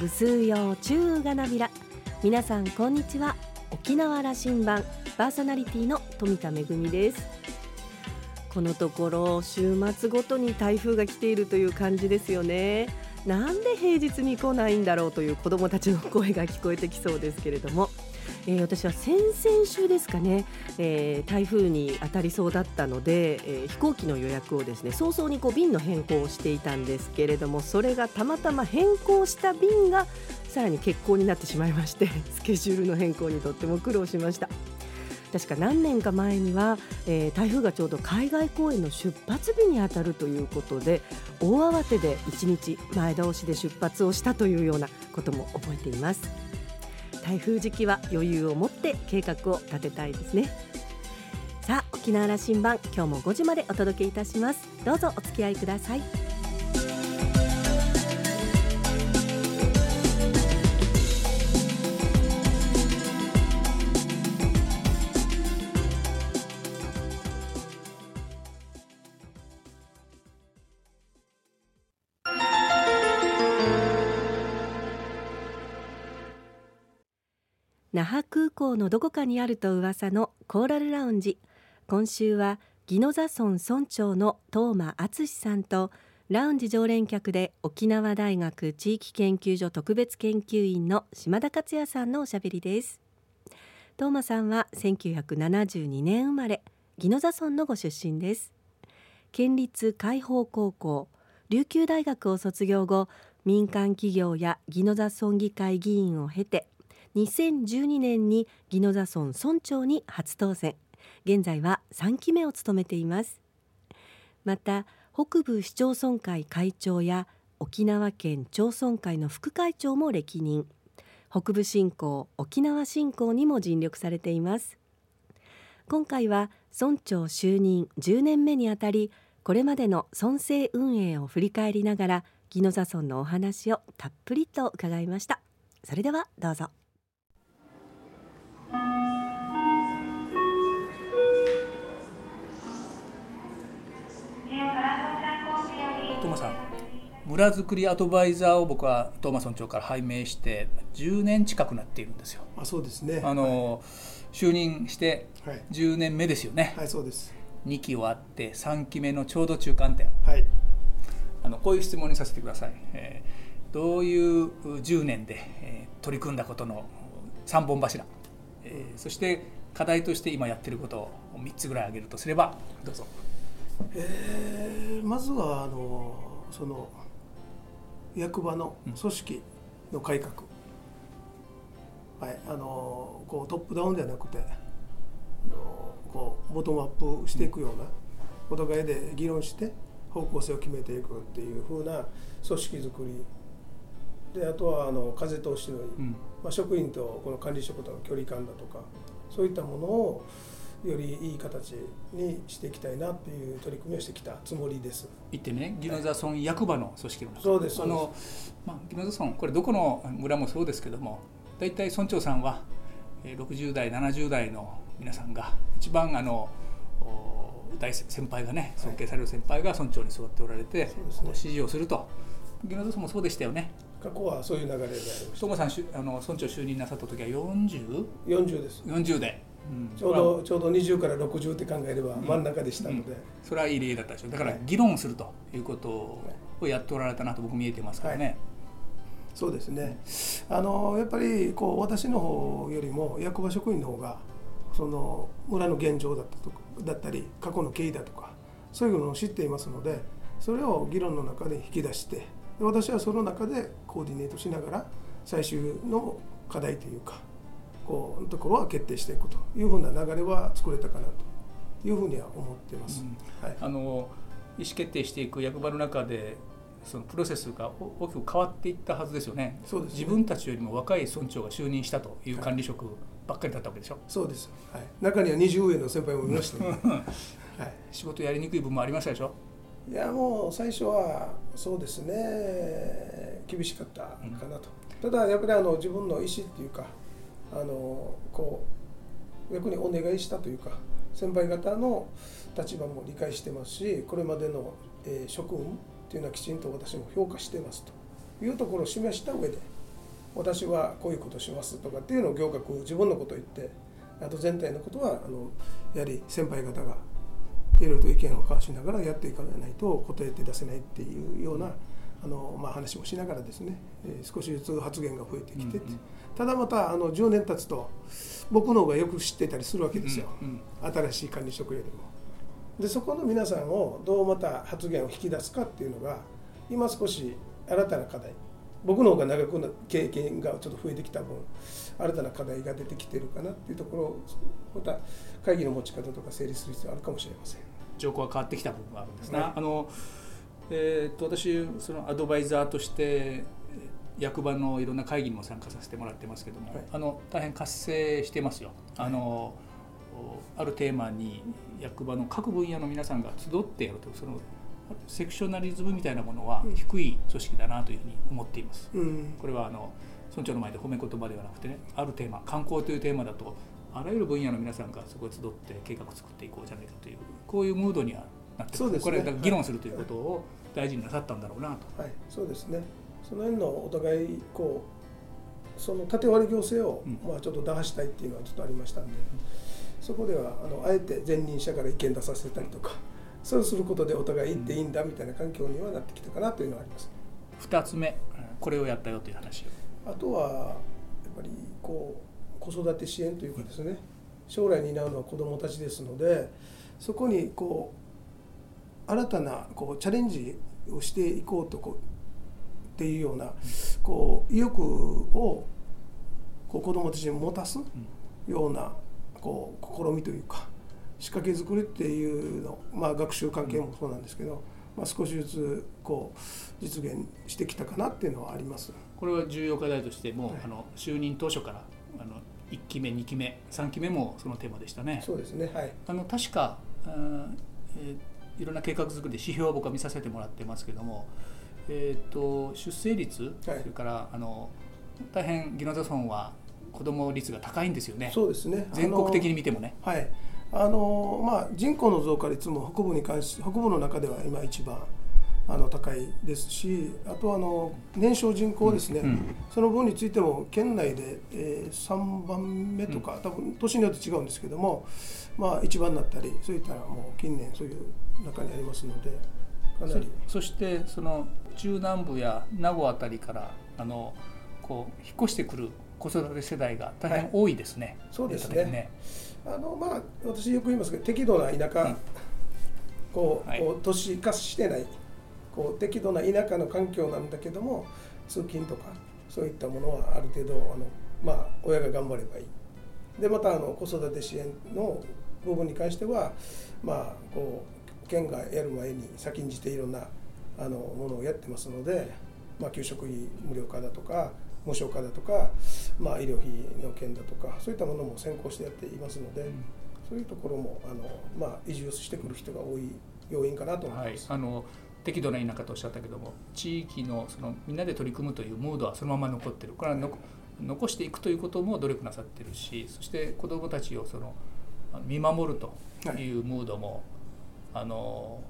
ぐすうよう中がなびら。皆さんこんにちは。沖縄羅針盤パーソナリティの富田恵です。このところ週末ごとに台風が来ているという感じですよね。なんで平日に来ないんだろうという子どもたちの声が聞こえてきそうですけれども。えー、私は先々週ですかね、えー、台風に当たりそうだったので、えー、飛行機の予約をですね早々にこう便の変更をしていたんですけれどもそれがたまたま変更した便がさらに欠航になってしまいまして スケジュールの変更にとっても苦労しました。確か何年か前には、えー、台風がちょうど海外公演の出発日に当たるということで大慌てで1日前倒しで出発をしたというようなことも覚えています。台風時期は余裕を持って計画を立てたいですね。さあ沖縄羅針盤今日も5時までお届けいたします。どうぞお付き合いください。那覇空港のどこかにあると噂のコーラルラウンジ。今週は宜野座村村長の東間敦さんとラウンジ常連客で沖縄大学地域研究所特別研究員の島田克也さんのおしゃべりです。東間さんは1972年生まれ宜野座村のご出身です。県立海邦高校琉球大学を卒業後民間企業や宜野座村議会議員を経て2012年に宜野座村村長に初当選。現在は3期目を務めています。また北部市町村会会長や沖縄県町村会の副会長も歴任。北部振興沖縄振興にも尽力されています。今回は村長就任10年目にあたりこれまでの村政運営を振り返りながら宜野座村のお話をたっぷりと伺いました。それではどうぞ。村づくりアドバイザーを僕はトーマ村長から拝命して10年近くなっているんですよ。あそうですねあの、はい、就任して10年目ですよね。はい、そうです2期終わって3期目のちょうど中間点、はい、あのこういう質問にさせてください。えー、どういう10年で、えー、取り組んだことの3本柱、えー、そして課題として今やってることを3つぐらい挙げるとすればどうぞ。えー、まずはあのその役場の組織の改革、うん、はい、あのこうトップダウンではなくてあのこうボトムアップしていくような、お互いで議論して方向性を決めていくっていうふうな組織づくり。であとはあの風通しのいい、うん、まあ、職員とこの管理職との距離感だとかそういったものをよりいい形にしていきたいなっていう取り組みをしてきたつもりです。言ってね、宜野座村役場の組織の中、そうですあのまあ宜野座村これどこの村もそうですけども、大体村長さんは60代70代の皆さんが一番あの大先輩がね尊敬される先輩が村長に座っておられて、はい、指示をすると。宜野座村もそうでしたよね。過去はそういう流れでありました。東さんあの村長就任なさった時は 40?40 40です。40で。ちょうどちょうど20から60って考えれば真ん中でしたので、それはいい例だったでしょ。うだから議論するということをやっておられたなと僕見えてますからね、はい、そうですね。あのやっぱりこう私の方よりも役場職員の方がその村の現状だったとかだったり過去の経緯だとかそういうのを知っていますのでそれを議論の中で引き出して私はその中でコーディネートしながら最終の課題というかこうところは決定していくというふうな流れは作れたかなというふうには思ってます。うん、はい、あの意思決定していく役場の中でそのプロセスが大きく変わっていったはずですよね。そうです、ね、自分たちよりも若い村長が就任したという管理職ばっかりだったわけでしょ。はい、そうです。はい。中には20上の先輩もいました、ね、はい。仕事やりにくい部分もありましたでしょ。いやもう最初はそうですね厳しかったかなと。うん、ただやっぱりあの自分の意思っていうかあのこう逆にお願いしたというか先輩方の立場も理解してますしこれまでの、えー、職務っていうのはきちんと私も評価してますというところを示した上で私はこういうことしますとかっていうのを行革自分のことを言ってあと全体のことはあのやはり先輩方がいろいろと意見を交わしながらやっていかないと答えて出せないっていうようなあの、まあ、話もしながらですね、えー、少しずつ発言が増えてきて、うんうん、ただまたあの10年経つと僕の方がよく知ってたりするわけですよ、うんうん、新しい管理職よりも。でそこの皆さんをどうまた発言を引き出すかっていうのが今少し新たな課題。僕の方が長くな経験がちょっと増えてきた分新たな課題が出てきてるかなっていうところまた会議の持ち方とか整理する必要あるかもしれません。状況が変わってきた部分があるんですね、はい、あのえーと、と私そのアドバイザーとして役場のいろんな会議にも参加させてもらってますけども、はい、あの大変活性してますよ。あの、あるテーマに役場の各分野の皆さんが集ってやるとそのセクショナリズムみたいなものは低い組織だなというふうに思っています。うん、これはあの村長の前で褒め言葉ではなくてねあるテーマ観光というテーマだとあらゆる分野の皆さんがそこへ集って計画を作っていこうじゃないかというこういうムードにはなってそうです、ね、これ議論するということを大事になさったんだろうなと。はい、そうですね。その辺のお互いこうその縦割り行政を、まあ、ちょっと打破したいっていうのはちょっとありましたんで、そこではあのあえて前任者から意見出させたりとかそうすることでお互い行っていいんだみたいな環境にはなってきたかなというのはあります。2つ目これをやったよという話をあとはやっぱりこう子育て支援というかですね、将来担うのは子どもたちですのでそこにこう新たなこうチャレンジをしていこうとこうっていうようなこう意欲をこう子どもたちに持たすようなこう試みというか仕掛け作りっていうの、まあ、学習関係もそうなんですけど、まあ、少しずつこう実現してきたかなっていうのはあります。これは重要課題としても、はい、あの就任当初からあの1期目2期目3期目もそのテーマでしたね。そうですね。はい。あの確かあ、えー、いろんな計画作りで指標を僕は見させてもらってますけども、えーと、出生率、はい、それからあの大変宜野座村は子ども率が高いんですよね。そうですね。全国的に見てもね。はい。あのまあ、人口の増加率も北部に関し北部の中では今一番あの高いですしあとあの年少人口ですね、うん。うん、その分についても県内で、えー、3番目とか、多分年によって違うんですけども、まあ、一番になったりそういったもう近年そういう中にありますのでかなり。そしてその中南部や名護あたりからあのこう引っ越してくる子育て世代が大変多いですね。はい、そうですね。ね。あのまあ私よく言いますけど適度な田舎、うん、こう、はい、こう都市化してないこう適度な田舎の環境なんだけども通勤とかそういったものはある程度あの、まあ、親が頑張ればいい。でまたあの子育て支援の部分に関しては、まあ、こう県がやる前に先んじていろんなあのものをやってますので、まあ、給食費無料化だとか無償化だとか、まあ、医療費の件だとかそういったものも先行してやっていますので、うん、そういうところもあの、まあ、移住してくる人が多い要因かなと思います。はい、あの適度な田舎とおっしゃったけども地域のそのみんなで取り組むというムードはそのまま残ってる。これは残していくということも努力なさってるしそして子どもたちをその見守るとい。うムードも、はい、あの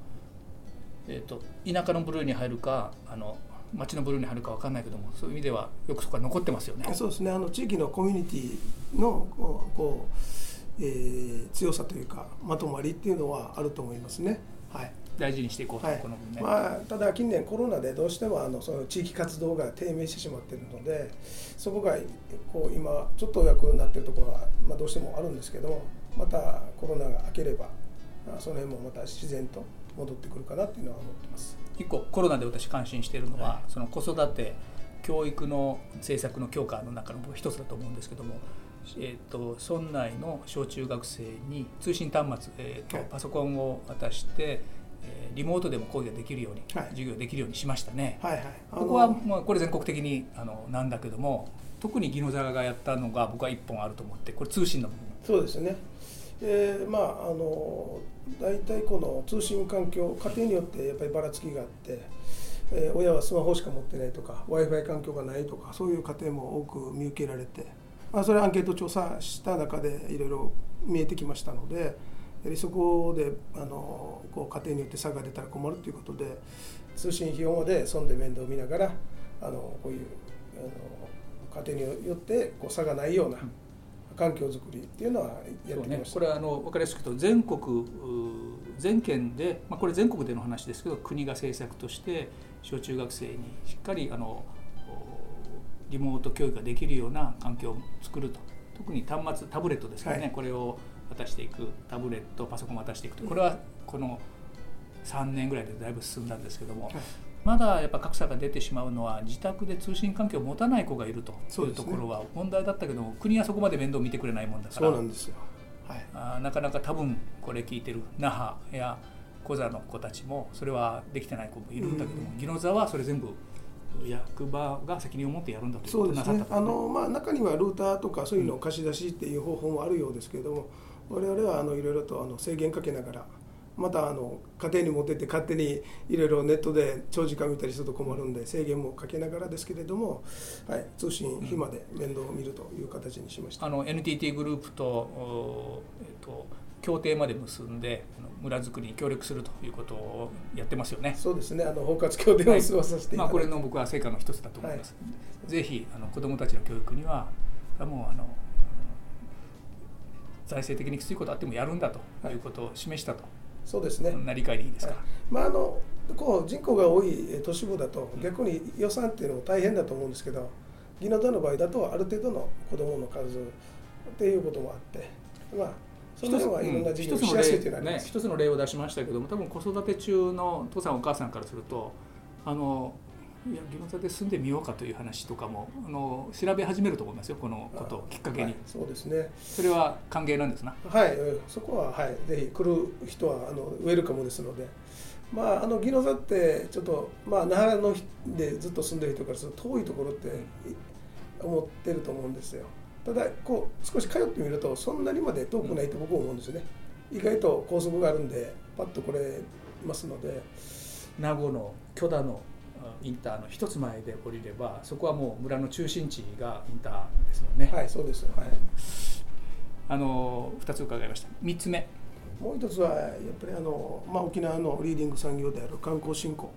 えーと、田舎の部類に入るかあの町の部類に入るか分かんないけどもそういう意味ではよくそこは残ってますよね。そうですねあの地域のコミュニティのこう、えー、強さというかまとまりっていうのはあると思いますね。はい大事にしていこうと、はい、このね、まあ、ただ近年コロナでどうしてもあのその地域活動が低迷してしまっているのでそこがこう今ちょっと役になっているところは、まあ、どうしてもあるんですけどまたコロナが明ければその辺もまた自然と戻ってくるかなっていうのは思ってます。一個コロナで私関心しているのは、はい、その子育て教育の政策の強化の中の一つだと思うんですけどもえーと、村内の小中学生に通信端末、えーと、はい、パソコンを渡してえリモートでも講義ができるように、はい、授業できるようにしましたね。はいはい、ここは、まあ、これ全国的にあのなんだけども特に宜野座がやったのが僕は一本あると思ってこれ通信の部分。そうですねえー、まああの大体この通信環境家庭によってやっぱりばらつきがあって、えー、親はスマホしか持ってないとか w i f i 環境がないとかそういう家庭も多く見受けられて、まあ、それアンケート調査した中でいろいろ見えてきましたので。やはりそこであのこう家庭によって差が出たら困るということで通信費用まで損で面倒を見ながらあのこういうあの家庭によってこう差がないような環境づくりっていうのはやってきました、ね、これはあの分かりやすく言うと全国全県で、まあ、これ全国での話ですけど国が政策として小中学生にしっかりあのリモート教育ができるような環境を作ると。特に端末タブレットですからね、はい、これを渡していくタブレットパソコンを渡していくと。これはこの3年ぐらいでだいぶ進んだんですけども、はい、まだやっぱ格差が出てしまうのは自宅で通信環境を持たない子がいるというところは問題だったけども、ね、国はそこまで面倒を見てくれないもんだからそうなんですよ、はい、あなかなか多分これ聞いてる那覇や小座の子たちもそれはできてない子もいるんだけども、宜野座はそれ全部役場が責任を持ってやるんだということなさった、ね、あのまあ、中にはルーターとかそういうのを貸し出しっていう方法もあるようですけれども、我々はあのいろいろとあの制限かけながらまたあの家庭に持ってって勝手にいろいろネットで長時間見たりすると困るんで制限もかけながらですけれども、はい、通信費まで面倒を見るという形にしました。あの NTT グループと,、えっと協定まで結んで村づくりに協力するということをやってますよね。そうですね。あの包括協定をさせて、はい、まあこれの僕は成果の一つだと思います。はい、ぜひあの子どもたちの教育にはもうあの財政的にきついことあってもやるんだということを示したと、はい、そうですね。な理解でいいですか？まああのこう人口が多い都市部だと逆に予算っていうのも大変だと思うんですけど、宜野座の場合だとある程度の子どもの数っていうこともあって、まあ一つ一つの例ね一つの例を出しましたけども多分子育て中の父さんお母さんからするとあのいや宜野座で住んでみようかという話とかもあの調べ始めると思いますよこのことをきっかけに、はい、そうですね。それは歓迎なんですな？はいそこははいぜひ来る人はあのウェルカムですので。まああの宜野座ってちょっとまあ那覇のでずっと住んでる人からすると遠いところって思ってると思うんですよ。ただこう少し通ってみるとそんなにまで遠くないと僕は思うんですよね、意外と高速があるんでパッと来れますので。名護の許田のインターの一つ前で降りればそこはもう村の中心地がインターですよね。はいそうですはい。あの2つ伺いました。3つ目。もう一つはやっぱりあの、まあ、沖縄のリーディング産業である観光振興。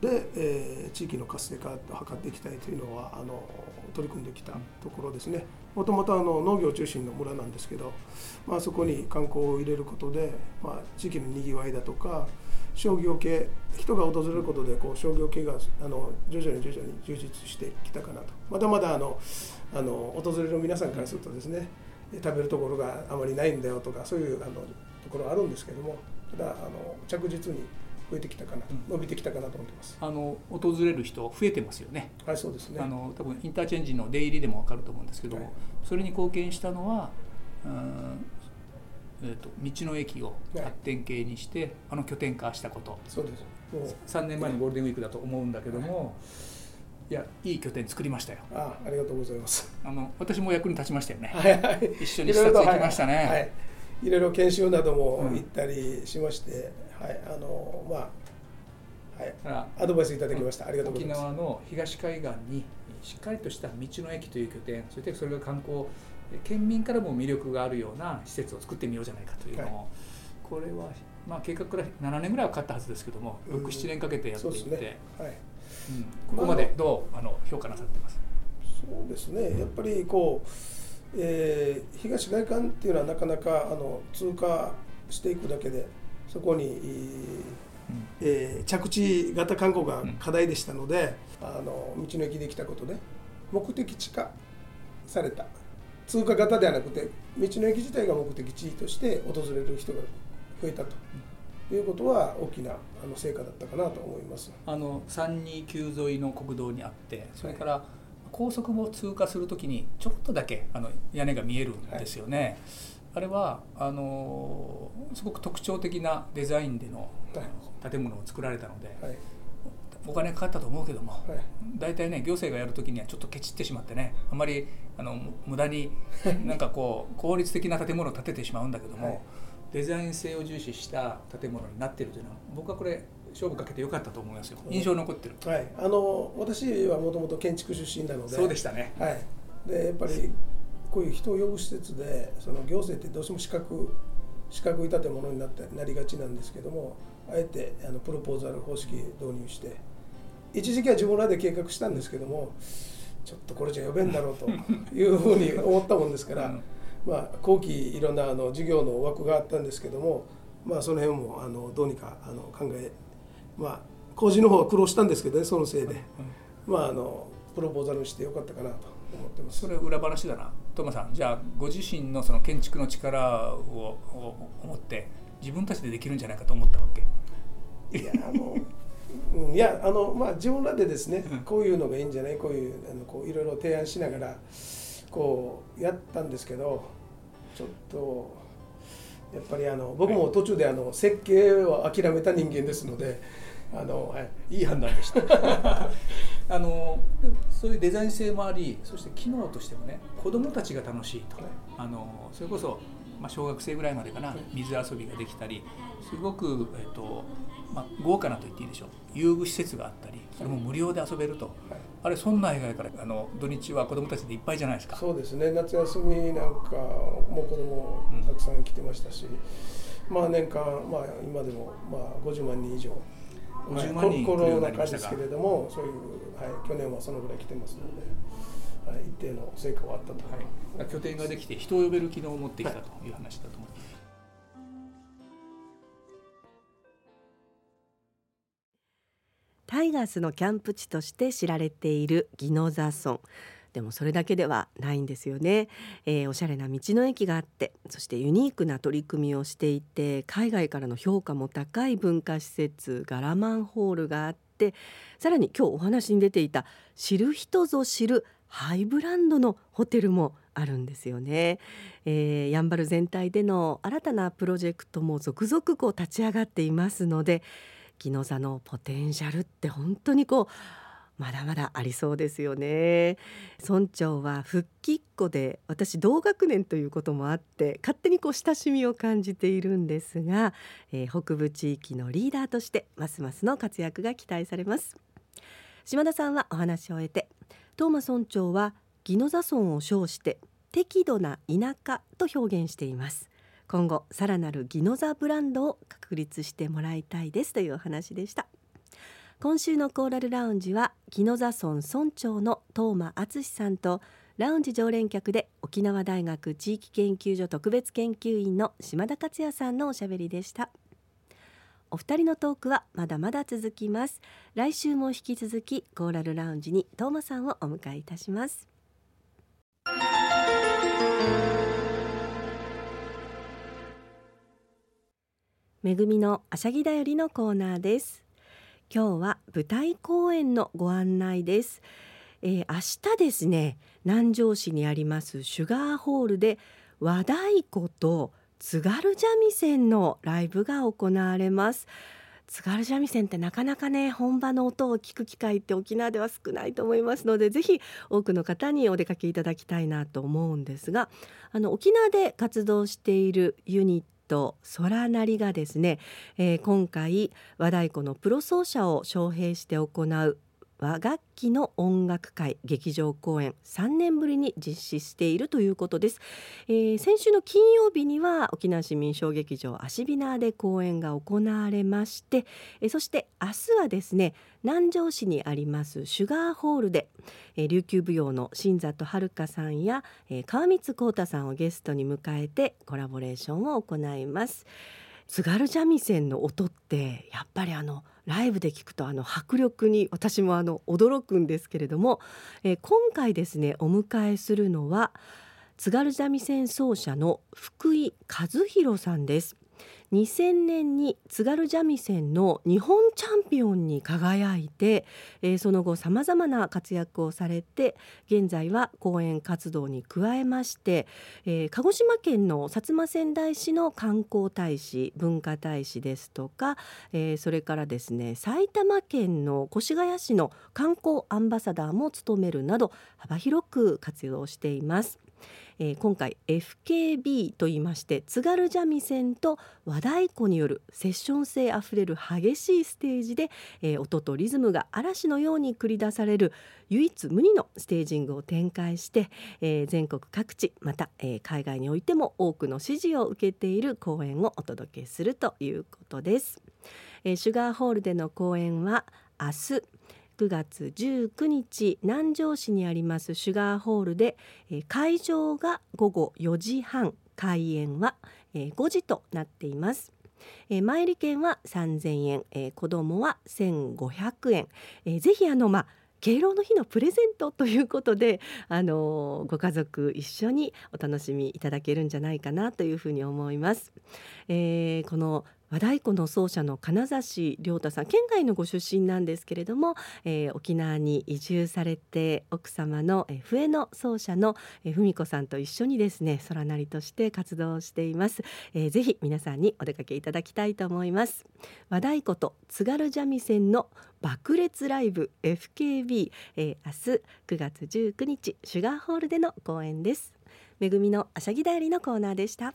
で、えー、地域の活性化を図っていきたいというのはあの取り組んできたところですね。もともと農業中心の村なんですけど、まあ、そこに観光を入れることで、まあ、地域のにぎわいだとか商業系人が訪れることでこう商業系があの徐々に徐々に充実してきたかなとまだまだあのあの訪れる皆さんからするとですね食べるところがあまりないんだよとかそういうあのところはあるんですけどもただあの着実に増えてきたかな、伸びてきたかなと思ってます。あの訪れる人増えてますよね。はい、そうですね。あの多分インターチェンジの出入りでもわかると思うんですけども、はい、それに貢献したのは、うん、えーと、道の駅を発展系にして、はい、あの拠点化したこと。そうです。もう3年前のゴールデンウィークだと思うんだけども。はいいやいい拠点作りましたよ。あありがとうございます。あの私も役に立ちましたよね。はいはい。一緒に視察行きましたね。はい。いろいろ研修なども行ったりしまして、うん、はいあのまあはい、アドバイスいただきました、ありがとうございます沖縄の東海岸にしっかりとした道の駅という拠点そしてそれが観光県民からも魅力があるような施設を作ってみようじゃないかというのを、はい、これは、まあ、計画から7年ぐらいはかかったはずですけども67年かけてやっていって、ね。はい。うん、ここまでどう、あの評価なさってます？そうですね。やっぱりこう、えー、東外観っていうのはなかなかあの通過していくだけでそこに、えー、着地型観光が課題でしたので、うん、あの道の駅できたことで目的地化された通過型ではなくて道の駅自体が目的地として訪れる人が増えたと。いうことは大きなあの成果だったかなと思いますあの329沿いの国道にあってそれから高速も通過するときにちょっとだけあの屋根が見えるんですよね。はいあれはあのすごく特徴的なデザインでの建物を作られたので、はい、お金かかったと思うけども、はい、大体ね行政がやる時にはちょっとケチってしまってねあんまりあの無駄に なんかこう効率的な建物を建ててしまうんだけども、はい、デザイン性を重視した建物になっているというのは僕はこれ勝負かけてよかったと思いますよ。印象残ってる、はい、あの私はもともと建築出身なので。そうでしたね、はい、でやっぱりこういう人を呼ぶ施設でその行政ってどうしても四角四角い建物になってなりがちなんですけどもあえてあのプロポーザル方式導入して一時期は自分らで計画したんですけどもちょっとこれじゃ呼べんだろうと いうふうに思ったもんですから、うん、まあ、後期いろんなあの授業の枠があったんですけども、まあ、その辺もあのどうにかあの考え、まあ、工事の方は苦労したんですけどねそのせいで、うん、まあ、あのプロポーザルしてよかったかなと思ってます。それ裏話だな。トマさんじゃあご自身のその建築の力を思って自分たちでできるんじゃないかと思ったわけ？いやあのうん、いやあのまあ自分らでですね、こういうのがいいんじゃないこういうあのこういろいろ提案しながらこうやったんですけどちょっとやっぱりあの僕も途中であの設計を諦めた人間ですので。あのはい、いい判断でした。あのそういうデザイン性もありそして機能としてもね子どもたちが楽しいと、はい、あのそれこそ、まあ、小学生ぐらいまでかな、水遊びができたりすごく、えーとまあ、豪華なと言っていいでしょう。遊具施設があったりそれも無料で遊べると、はい、あれそんな以外からあの土日は子どもたちでいっぱいじゃないですか。そうですね。夏休みなんかも子どもたくさん来てましたし、うん、まあ年間、まあ、今でも、まあ、50万人以上。50万人、コロナ禍ですけれどもそういう、はい、去年はそのぐらい来てますので、はい、一定の成果はあったと、はい、拠点ができて人を呼べる機能を持ってきたという話だと思います。タイガースのキャンプ地として知られている宜野座村。でもそれだけではないんですよね、えー、おしゃれな道の駅があってそしてユニークな取り組みをしていて海外からの評価も高い文化施設ガラマンホールがあってさらに今日お話に出ていた知る人ぞ知るハイブランドのホテルもあるんですよね、えー、やんばる全体での新たなプロジェクトも続々こう立ち上がっていますので宜野座のポテンシャルって本当にこうまだまだありそうですよね。村長は復帰っ子で私同学年ということもあって勝手にこう親しみを感じているんですが、えー、北部地域のリーダーとしてますますの活躍が期待されます。島田さんはお話を終えて東間村長は宜野座村を称して適度な田舎と表現しています。今後さらなる宜野座ブランドを確立してもらいたいですというお話でした。今週のコーラルラウンジは宜野座村村長の東間敦さんとラウンジ常連客で沖縄大学地域研究所特別研究員の島田克也さんのおしゃべりでした。お二人のトークはまだまだ続きます。来週も引き続きコーラルラウンジに東間さんをお迎えいたします。めぐみのあしゃぎだよりのコーナーです。今日は舞台公演のご案内です、えー、明日ですね南城市にありますシュガーホールで和太鼓と津軽三味線のライブが行われます。津軽三味線ってなかなかね本場の音を聞く機会って沖縄では少ないと思いますのでぜひ多くの方にお出かけいただきたいなと思うんですがあの沖縄で活動しているユニット空なりがですね、えー、今回和太鼓のプロ奏者を招聘して行う和楽器の音楽会劇場公演3年ぶりに実施しているということです、えー、先週の金曜日には沖縄市民小劇場アシビナーで公演が行われまして、えー、そして明日はですね南城市にありますシュガーホールで、えー、琉球舞踊の新里遥さんや、えー、川光浩太さんをゲストに迎えてコラボレーションを行います。津軽三味線の音ってやっぱりあのライブで聞くとあの迫力に私もあの驚くんですけれども、えー、今回ですねお迎えするのは津軽三味線奏者の福井和弘さんです。2000年に津軽三味線の日本チャンピオンに輝いて、えー、その後さまざまな活躍をされて現在は講演活動に加えまして、えー、鹿児島県の薩摩川内市の観光大使文化大使ですとか、えー、それからですね埼玉県の越谷市の観光アンバサダーも務めるなど幅広く活動しています。えー、今回 FKB と言いまして津軽三味線と和太鼓によるセッション性あふれる激しいステージで、えー、音とリズムが嵐のように繰り出される唯一無二のステージングを展開して、えー、全国各地また、えー、海外においても多くの支持を受けている公演をお届けするということです。えー、シュガーホールでの公演は明日9月19日南城市にありますシュガーホールで、会場が午後4時半開演は、えー、5時となっています。えー、前利券は3000円、えー、子供は1500円、えー、ぜひあのまあ敬老の日のプレゼントということで、あのご家族一緒にお楽しみいただけるんじゃないかなというふうに思います。えー、この和太鼓の奏者の金指亮太さん県外のご出身なんですけれども、えー、沖縄に移住されて奥様の、えー、笛の奏者の、えー、文子さんと一緒にですね空なりとして活動しています、えー、ぜひ皆さんにお出かけいただきたいと思います。和太鼓と津軽三味線の爆裂ライブ FKB、えー、明日9月19日シュガーホールでの公演です。めぐみのあしゃぎだよりのコーナーでした。